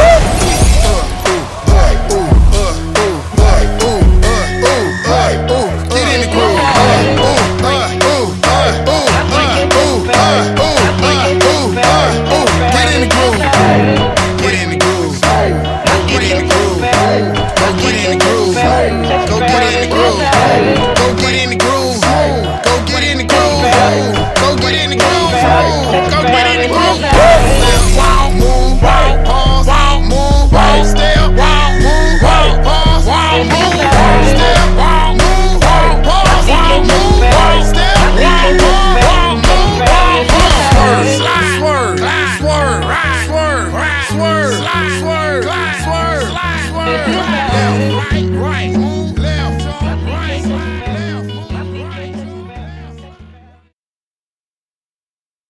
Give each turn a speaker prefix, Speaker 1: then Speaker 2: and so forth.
Speaker 1: Woo!
Speaker 2: Yeah.